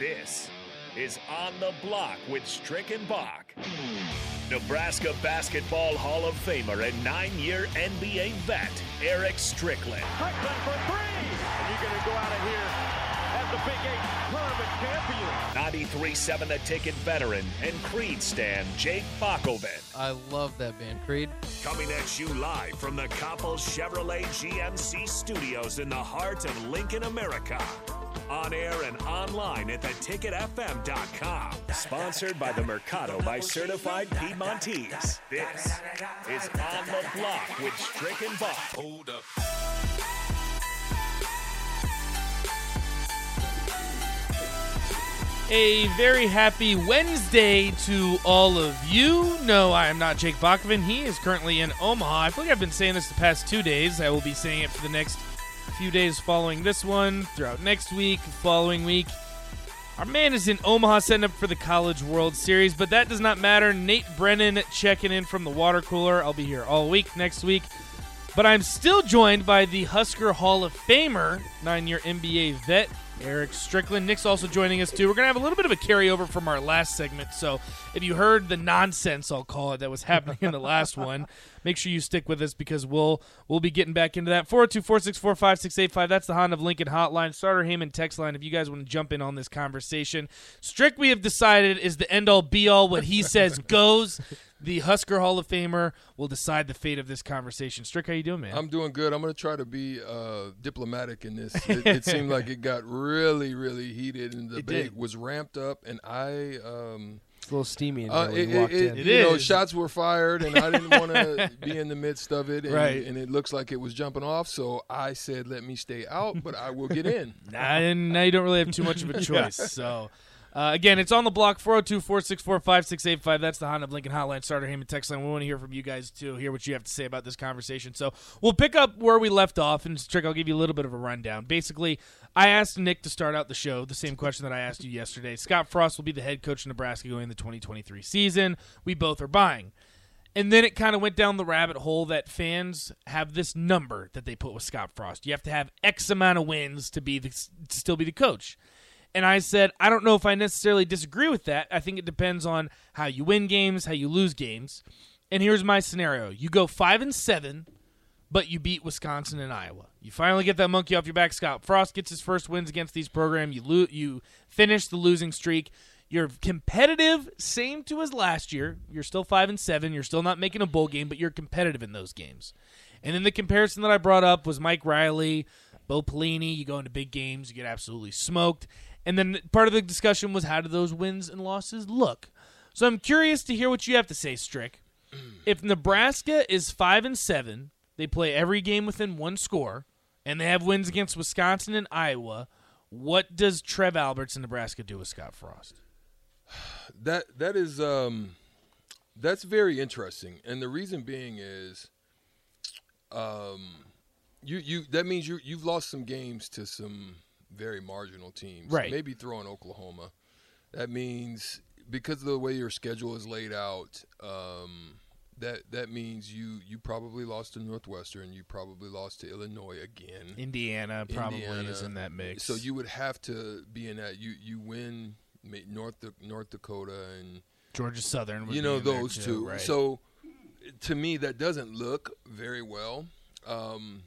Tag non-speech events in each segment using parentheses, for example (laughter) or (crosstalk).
This is On the Block with Strick and Bach. Nebraska Basketball Hall of Famer and nine year NBA vet, Eric Strickland. Strickland for three! And you're going to go out of here as the Big Eight tournament champion. 93.7 The Ticket veteran and Creed stan, Jake Bakoven. I love that band, Creed. Coming at you live from the Copple Chevrolet GMC studios in the heart of Lincoln, America. On air and online at theticketfm.com. Sponsored by the Mercado by Certified Piedmontese. This is On the Block with Strick and Bach. Hold up. A very happy Wednesday to all of you. No, I am not Jake Bachman. He is currently in Omaha. I feel like I've been saying this the past two days. I will be saying it for the next few days following this one, throughout next week, following week. Our man is in Omaha setting up for the College World Series, but that does not matter. Nate Brennan checking in from the water cooler. I'll be here all week next week. But I'm still joined by the Husker Hall of Famer, nine year NBA vet, Eric Strickland. Nick's also joining us too. We're going to have a little bit of a carryover from our last segment. So if you heard the nonsense, I'll call it, that was happening in the last (laughs) one, make sure you stick with us because we'll we'll be getting back into that. 402 464 5685. That's the Honda of Lincoln hotline. Sartor Hamann text line if you guys want to jump in on this conversation. Strick, we have decided, is the end all be all. What he says (laughs) goes. The Husker Hall of Famer will decide the fate of this conversation. Strick, how you doing, man? I'm doing good. I'm going to try to be uh, diplomatic in this. It, it seemed like it got really, really heated, and the It debate did. was ramped up, and I. Um, It's a little steamy in uh, here when it, you walked it- in. It you know, shots were fired, and I didn't want to (laughs) be in the midst of it, and, Right. and it looks like it was jumping off. So I said, "Let me stay out, but I will get in." (laughs) Nah, and now you don't really have too much of a (laughs) choice. So, uh, again, it's on the block 402 464 5685. That's the Honda Lincoln Hotline Sartor Hamann text line. We want to hear from you guys too, hear what you have to say about this conversation. So, we'll pick up where we left off. And, Trick, I'll give you a little bit of a rundown. Basically, I asked Nick to start out the show the same question that I asked you yesterday. Scott Frost will be the head coach of Nebraska going into the 2023 season. We both are buying. And then it kind of went down the rabbit hole that fans have this number that they put with Scott Frost. You have to have X amount of wins to be the, to still be the coach. And I said, I don't know if I necessarily disagree with that. I think it depends on how you win games, how you lose games. And here's my scenario: you go five and seven, but you beat Wisconsin and Iowa. You finally get that monkey off your back. Scott Frost gets his first wins against these programs. You lo- you finish the losing streak. You're competitive, same to as last year. You're still five and seven. You're still not making a bowl game, but you're competitive in those games. And then the comparison that I brought up was Mike Riley, Bo Pelini. You go into big games, you get absolutely smoked. And then part of the discussion was how do those wins and losses look? So I'm curious to hear what you have to say, Strick. If Nebraska is five and seven, they play every game within one score, and they have wins against Wisconsin and Iowa. What does Trev Alberts in Nebraska do with Scott Frost? (sighs) that that is um that's very interesting and the reason being is um you you that means you you've lost some games to some very marginal teams Right. maybe throwing oklahoma that means because of the way your schedule is laid out um that that means you you probably lost to northwestern you probably lost to illinois again Indiana probably Indiana. is in that mix. so you would have to be in that you you win north north dakota and Georgia Southern, would you know in those too, two. right? So to me, that doesn't look very well. Um,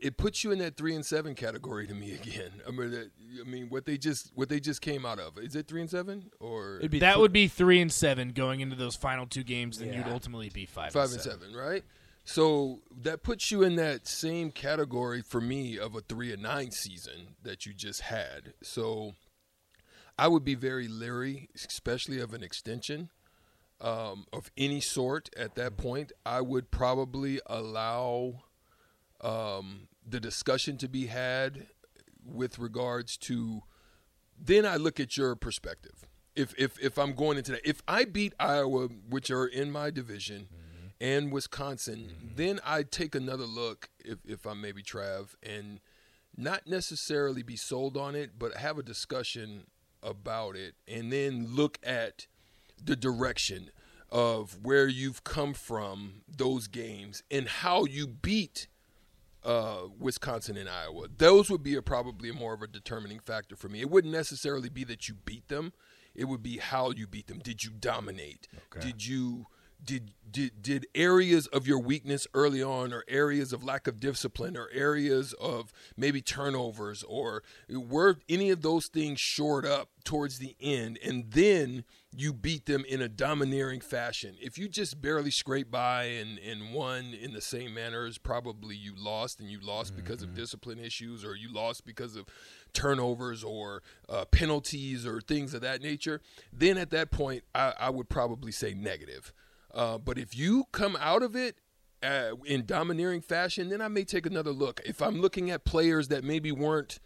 it puts you in that three and seven category to me (laughs) again. I mean, that, I mean, what they just what they just came out of is it three and seven or It'd be that th- would be three and seven going into those final two games. Then you'd ultimately be five, five and seven, right? So that puts you in that same category for me of a three and nine season that you just had. So I would be very leery, especially of an extension um, of any sort at that point. I would probably allow um, the discussion to be had with regards to. Then I look at your perspective. If if if I'm going into that, if I beat Iowa, which are in my division, and Wisconsin, then I take another look. If if I'm maybe Trav, and not necessarily be sold on it, but have a discussion about it, and then look at the direction of where you've come from those games and how you beat uh, Wisconsin and Iowa. Those would be a, probably more of a determining factor for me. It wouldn't necessarily be that you beat them; it would be how you beat them. Did you dominate? Okay. Did you did did did areas of your weakness early on or areas of lack of discipline or areas of maybe turnovers or were any of those things shored up towards the end and then you beat them in a domineering fashion if you just barely scrape by and, and won in the same manner as probably you lost and you lost mm-hmm. because of mm-hmm. discipline issues or you lost because of turnovers or uh, penalties or things of that nature then at that point I, I would probably say negative uh, but if you come out of it uh, in domineering fashion, then I may take another look. If I'm looking at players that maybe weren't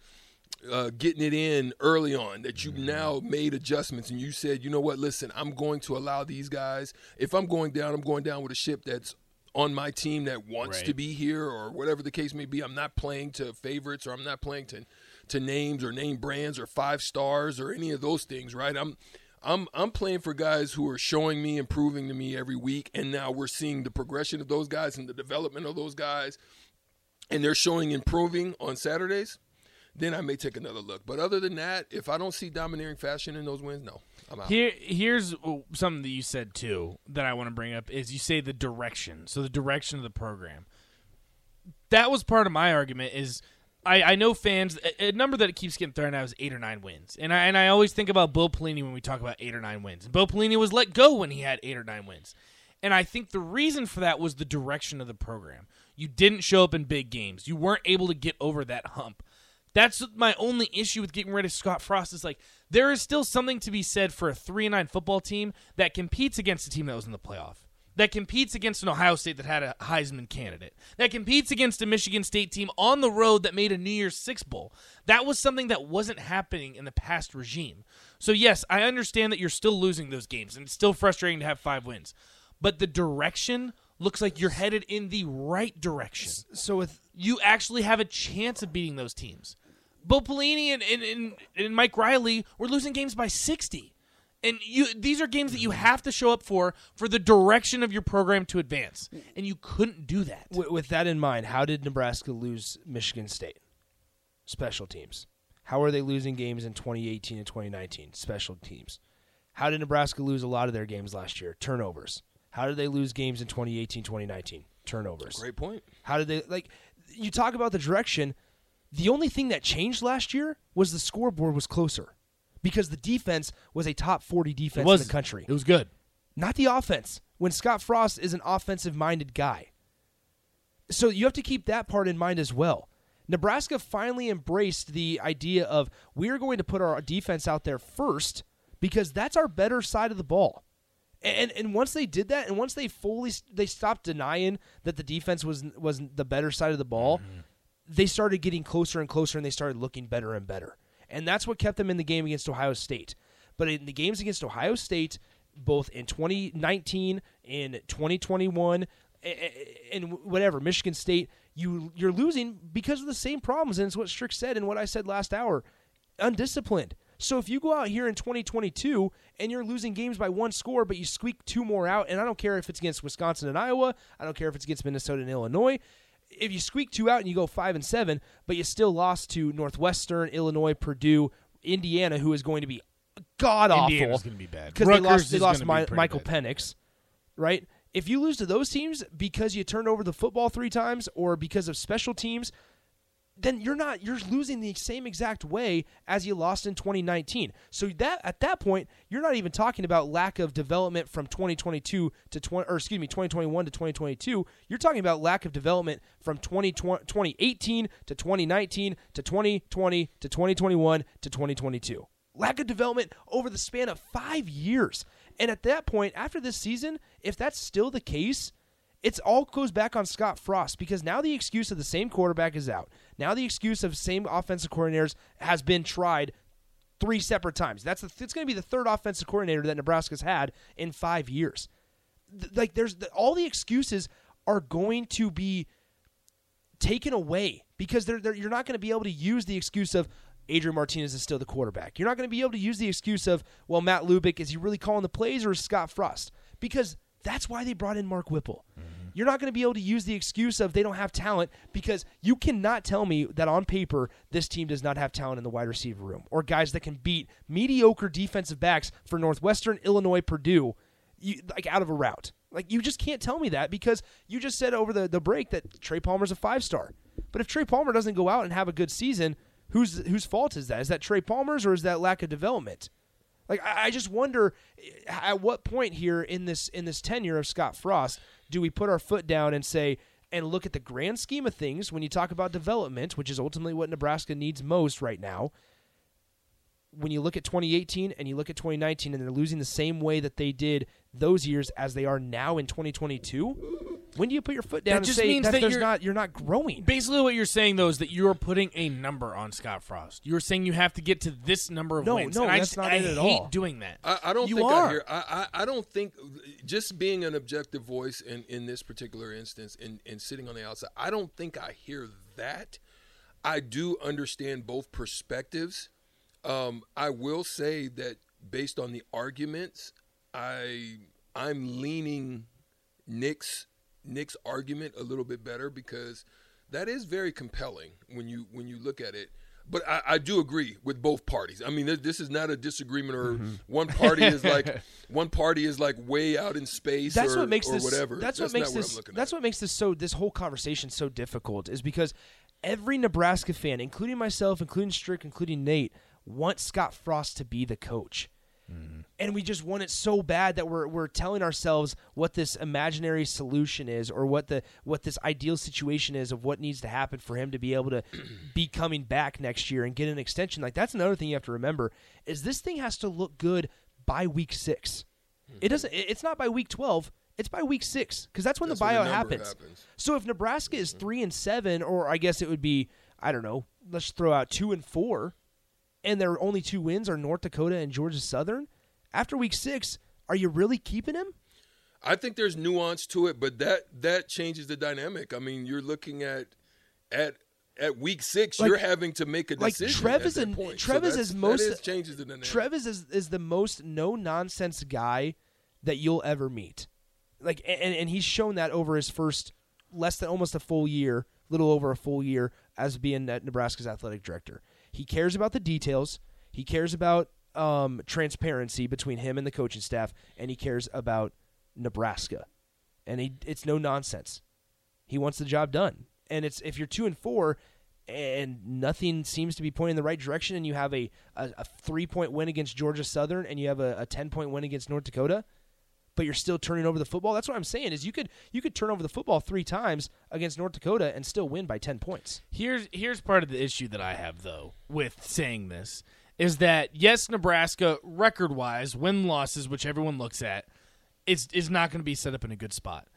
uh, getting it in early on, that you've mm-hmm. now made adjustments and you said, you know what, listen, I'm going to allow these guys. If I'm going down, I'm going down with a ship that's on my team that wants right. to be here or whatever the case may be. I'm not playing to favorites or I'm not playing to to names or name brands or five stars or any of those things, right? I'm I'm I'm playing for guys who are showing me, improving to me every week, and now we're seeing the progression of those guys and the development of those guys, and they're showing improving on Saturdays. Then I may take another look. But other than that, if I don't see domineering fashion in those wins, no, I'm out. Here, here's something that you said too that I want to bring up is you say the direction. So the direction of the program. That was part of my argument. Is I, I know fans a, a, number that keeps getting thrown out is eight or nine wins, and I and I always think about Bo Pelini when we talk about eight or nine wins. Bo Pelini was let go when he had eight or nine wins, and I think the reason for that was the direction of the program. You didn't show up in big games. You weren't able to get over that hump. That's my only issue with getting rid of Scott Frost. Is like there is still something to be said for a three and nine football team that competes against a team that was in the playoff that competes against an Ohio State that had a Heisman candidate, that competes against a Michigan State team on the road that made a New Year's Six Bowl. That was something that wasn't happening in the past regime. So, yes, I understand that you're still losing those games, and it's still frustrating to have five wins. But the direction looks like you're headed in the right direction. So, with you actually have a chance of beating those teams. Bo Pelini and, and, and, and Mike Riley were losing games by 60 and you these are games that you have to show up for for the direction of your program to advance. And you couldn't do that. With, with, that in mind how did nebraska lose michigan state? Special teams. How are they losing games in 2018 and 2019 special teams. How did nebraska lose a lot of their games last year? Turnovers. How did they lose games in 2018 2019 turnovers. Great point. How did they like you talk about the direction. The only thing that changed last year was the scoreboard was closer because the defense was a top 40 defense was, in the country. It was good. Not the offense. When Scott Frost is an offensive minded guy. So you have to keep that part in mind as well. Nebraska finally embraced the idea of we're going to put our defense out there first because that's our better side of the ball. And and once they did that, and once they fully they stopped denying that the defense was was the better side of the ball, mm-hmm. they started getting closer and closer, and they started looking better and better and that's what kept them in the game against Ohio State. But in the games against Ohio State, both in 2019 and 2021 and whatever Michigan State, you you're losing because of the same problems, and it's what Strick said and what I said last hour, undisciplined. So if you go out here in 2022 and you're losing games by one score, but you squeak two more out, and I don't care if it's against Wisconsin and Iowa, I don't care if it's against Minnesota and Illinois, if you squeak two out and you go five and seven, but you still lost to Northwestern, Illinois, Purdue, Indiana, who is going to be god awful. Indiana's going to be bad because they lost. They lost My, Michael bad. Penix, right? If you lose to those teams because you turned over the football three times or because of special teams, then you're not you're losing the same exact way as you lost in 2019. So that at that point, you're not even talking about lack of development from 2022 to 20 or excuse me, 2021 to 2022. You're talking about lack of development from 2020, 2018 to 2019 to 2020 to 2021 to 2022. Lack of development over the span of 5 years. And at that point, after this season, if that's still the case, it's all goes back on Scott Frost because now the excuse of the same quarterback is out. Now the excuse of same offensive coordinators has been tried three separate times. That's the, it's going to be the third offensive coordinator that Nebraska's had in five years. like there's the, all the excuses are going to be taken away because they're, they're, you're not going to be able to use the excuse of Adrian Martinez is still the quarterback. You're not going to be able to use the excuse of well Matt Lubick is he really calling the plays or is Scott Frost because that's why they brought in Mark Whipple. Mm-hmm. You're not going to be able to use the excuse of they don't have talent because you cannot tell me that on paper this team does not have talent in the wide receiver room or guys that can beat mediocre defensive backs for Northwestern, Illinois, Purdue, you, like out of a route. Like you just can't tell me that because you just said over the, the break that Trey Palmer's a five star. But if Trey Palmer doesn't go out and have a good season, whose whose fault is that? Is that Trey Palmer's or is that lack of development? Like I, I just wonder eh, at what point here in this in this tenure of Scott Frost do we put our foot down and say and look at the grand scheme of things when you talk about development, which is ultimately what Nebraska needs most right now. When you look at 2018 and you look at 2019 and they're losing the same way that they did those years as they are now in 2022, when do you put your foot down That and just say means that that you're- not you're not growing? Basically, what you're saying though is that you're putting a number on Scott Frost. You're saying you have to get to this number of No, wins. no, and I just, not I it at hate all. doing that. I, I don't You think are. I hear. I, I, I don't think just being an objective voice in, in this particular instance and, and sitting on the outside. I don't think I hear that. I do understand both perspectives. Um, I will say that based on the arguments, I I'm leaning Nick's Nick's argument a little bit better because that is very compelling when you when you look at it. But I, I do agree with both parties. I mean, this, this is not a disagreement, or Mm-hmm. one party is like (laughs) one party is like way out in space, that's or, what makes or this whatever. That's, what makes this looking that's at. what makes this so this whole conversation so difficult is because every Nebraska fan, including myself, including Strick, including Nate, wants Scott Frost to be the coach. And we just want it so bad that we're we're telling ourselves what this imaginary solution is or what the what this ideal situation is of what needs to happen for him to be able to (clears throat) be coming back next year and get an extension. Like that's another thing you have to remember is this thing has to look good by week 6. It doesn't it's not by week 12, it's by week 6 cuz that's when That's the when buyout number happens. happens. So if Nebraska is mm-hmm. 3 and 7 or I guess it would be I don't know, let's throw out 2 and 4 and their only two wins are North Dakota and Georgia Southern, after week 6, are you really keeping him? I think there's nuance to it, but that that changes the dynamic. I mean, you're looking at at at week six, Like- you're having to make a decision. like. Trev is an-. Trev so is most- is changes the dynamic. Trev is, is the most no nonsense guy that you'll ever meet. Like and, and he's shown that over his first less than almost a full year, little over a full year as being Nebraska's athletic director. He cares about the details. He cares about um, transparency between him and the coaching staff, and he cares about Nebraska. And he it's no nonsense. He wants the job done. And it's if you're two and four and nothing seems to be pointing in the right direction and you have a, a, a three point win against Georgia Southern and you have a, a ten point win against North Dakota, but you're still turning over the football. That's what I'm saying is you could you could turn over the football three times against North Dakota and still win by ten points. Here's here's part of the issue that I have though with saying this is that yes, Nebraska record wise, win losses, which everyone looks at, is is not going to be set up in a good spot.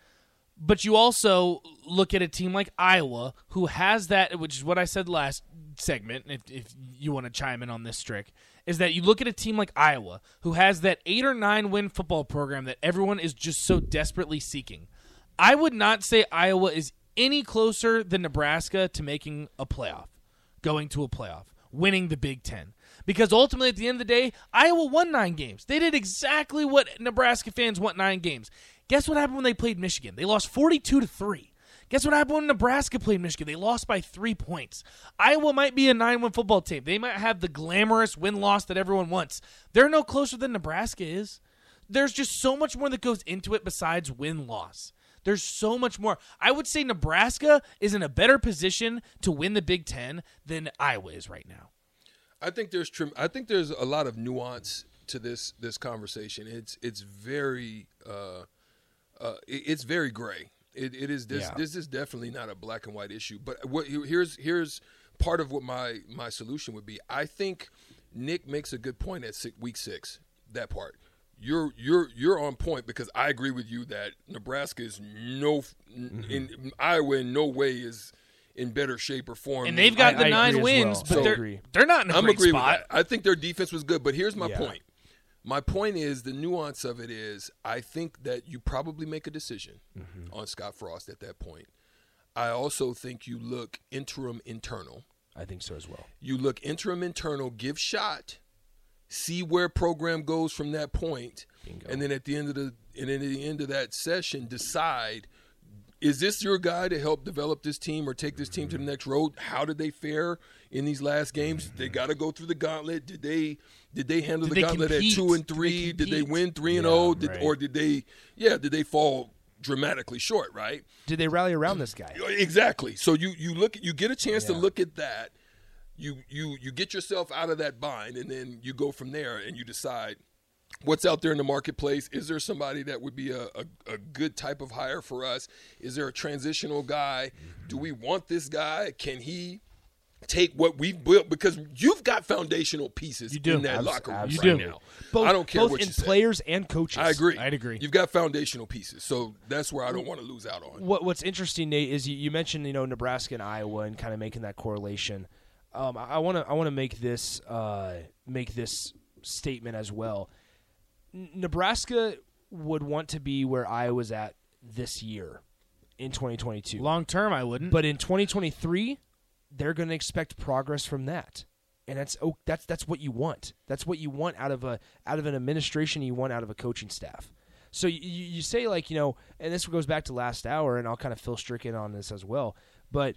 But you also look at a team like Iowa, who has that, which is what I said last segment. If, if you want to chime in on this, trick, is that you look at a team like Iowa, who has that eight or nine win football program that everyone is just so desperately seeking. I would not say Iowa is any closer than Nebraska to making a playoff, going to a playoff, winning the Big Ten. Because ultimately, at the end of the day, Iowa won nine games. They did exactly what Nebraska fans want nine games. Guess what happened when they played Michigan? They lost 42 to 3. Guess what happened when Nebraska played Michigan? They lost by three points. Iowa might be a 9 win football team. They might have the glamorous win loss that everyone wants. They're no closer than Nebraska is. There's just so much more that goes into it besides win loss. There's so much more. I would say Nebraska is in a better position to win the Big Ten than Iowa is right now. I think there's trim. I think there's a lot of nuance to this this conversation. It's it's very uh, uh, it- it's very gray. It, it is this Yeah. this is definitely not a black and white issue. But what here's here's part of what my my solution would be. I think Nick makes a good point at six, week six. That part. You're you're you're on point because I agree with you that Nebraska is no in Iowa in no way is in better shape or form. And they've got I- the I nine agree well. wins, I but they're they're not in a I'm great agreeing spot. with that. I think their defense was good, but here's my Yeah. point. My point is the nuance of it is I think that you probably make a decision Mm-hmm. on Scott Frost at that point. I also think you look interim internal. I think so as well. You look interim internal, give shot, see where program goes from that point, Bingo. and then at the end of the and then at the end of that session decide is this your guy to help develop this team or take this team to the next road? How did they fare in these last games? They got to go through the gauntlet. Did they did they handle Did the they gauntlet compete? at two and Did they three? Did they win three and Yeah, zero? Did, right. Or did they yeah? Did they fall dramatically short? Right. Did they rally around this guy? Exactly. So you you look you get a chance to look at that. You you you get yourself out of that bind, and then you go from there, and you decide what's out there in the marketplace. Is there somebody that would be a, a, a good type of hire for us? Is there a transitional guy? Do we want this guy? Can he? Take what we've built because you've got foundational pieces You do. in that locker room You right do. now. Both, I don't care both what in players and coaches. I agree. I'd agree. You've got foundational pieces, so that's where I don't want to lose out on. What What's interesting, Nate, is you, you mentioned you know Nebraska and Iowa and kind of making that correlation. Um, I want to I want to make this uh, make this statement as well. Nebraska would want to be where I was at this year in 2022. Long term, I wouldn't. But in 2023, they're going to expect progress from that, and that's oh, that's that's what you want. That's what you want out of a out of an administration. You want out of a coaching staff. So you, you you say like you know, and this goes back to last hour, and I'll kind of fill Strick in on this as well. But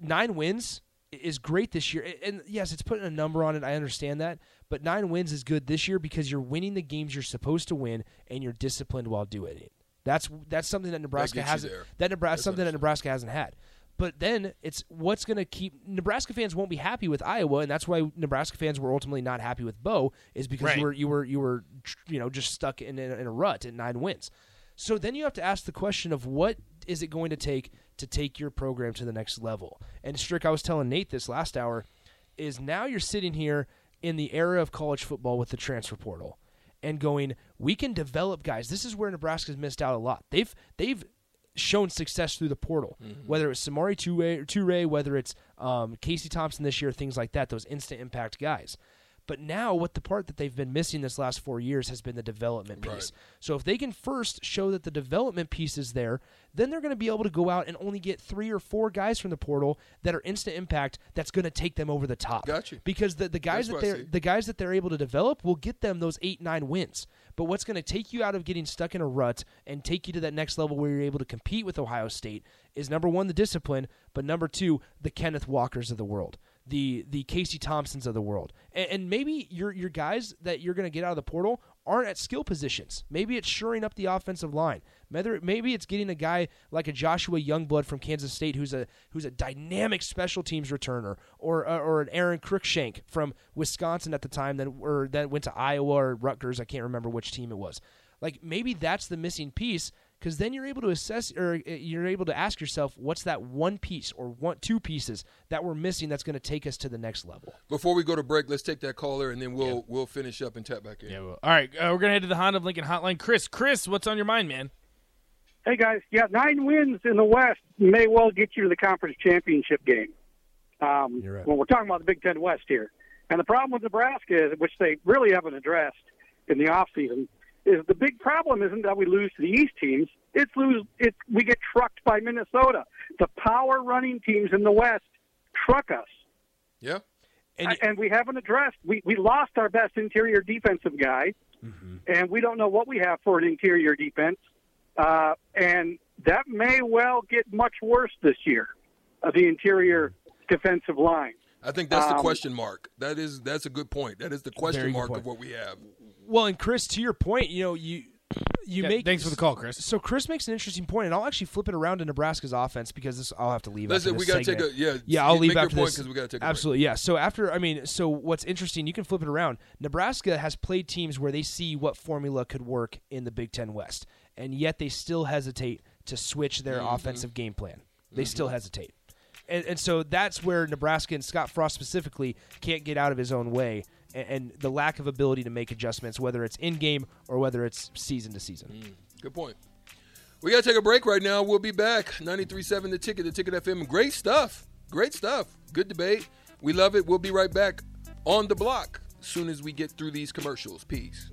nine wins is great this year, and yes, it's putting a number on it. I understand that, but nine wins is good this year because you're winning the games you're supposed to win, and you're disciplined while doing it. That's that's something that Nebraska hasn't. That Nebraska That's something that. Nebraska hasn't had. But then it's what's going to keep Nebraska fans won't be happy with Iowa, and that's why Nebraska fans were ultimately not happy with Bo is because Right. you were you were you were you know just stuck in, in, in a rut at nine wins. So then you have to ask the question of what is it going to take to take your program to the next level? And Strick, I was telling Nate this last hour, is now you're sitting here in the era of college football with the transfer portal and going, we can develop guys. This is where Nebraska's missed out a lot. They've they've shown success through the portal, whether it's Samori Toure, Toure whether it's um, Casey Thompson this year, things like that. Those instant impact guys. But now, what the part that they've been missing this last four years has been the development piece. Right. So if they can first show that the development piece is there, then they're going to be able to go out and only get three or four guys from the portal that are instant impact. That's going to take them over the top. Got you. Because the, the guys That's that they're the guys that they're able to develop will get them those eight nine wins. But what's going to take you out of getting stuck in a rut and take you to that next level where you're able to compete with Ohio State is number one the discipline, but number two the Kenneth Walkers of the world, the the Casey Thompsons of the world, and, and maybe your your guys that you're going to get out of the portal aren't at skill positions. Maybe it's shoring up the offensive line. Maybe it's getting a guy like a Joshua Youngblood from Kansas State who's a who's a dynamic special teams returner, or uh, or an Aron Cruickshank from Wisconsin at the time that or that went to Iowa or Rutgers. I can't remember which team it was. Like maybe that's the missing piece because then you're able to assess or uh, you're able to ask yourself what's that one piece or one two pieces that we're missing that's going to take us to the next level. Before we go to break, let's take that caller and then we'll we'll finish up and tap back in. yeah, well, all right, uh, we're gonna head to the Honda of Lincoln Hotline. Chris, Chris, what's on your mind, man? Hey guys, yeah, nine wins in the West may well get you to the conference championship game. Um, You're right. When we're talking about the Big Ten West here, and the problem with Nebraska, is, which they really haven't addressed in the off season, is the big problem isn't that we lose to the East teams. It's lose. It's we get trucked by Minnesota. The power running teams in the West truck us. Yeah. And I- and we haven't addressed. We we lost our best interior defensive guy, and we don't know what we have for an interior defense. Uh, and that may well get much worse this year. Uh, the interior defensive line. I think that's the Um, question mark. That is that's a good point. That is the question mark point. of what we have. Well, and Chris, to your point, you know you you Yeah, make thanks for the call, Chris. So Chris makes an interesting point, and I'll actually flip it around to Nebraska's offense because this I'll have to leave. After we gotta take a- yeah, yeah. I'll leave after this 'cause we gotta take a break. absolutely yeah. So after I mean, so what's interesting, you can flip it around. Nebraska has played teams where they see what formula could work in the Big Ten West, and yet they still hesitate to switch their Mm-hmm. offensive game plan. They still hesitate. And, and so that's where Nebraska and Scott Frost specifically can't get out of his own way, and, the lack of ability to make adjustments, whether it's in game or whether it's season to season. Mm, good point. We got to take a break right now. We'll be back. 93.7 The Ticket, The Ticket FM. Great stuff. Great stuff. Good debate. We love it. We'll be right back on the block as soon as we get through these commercials. Peace.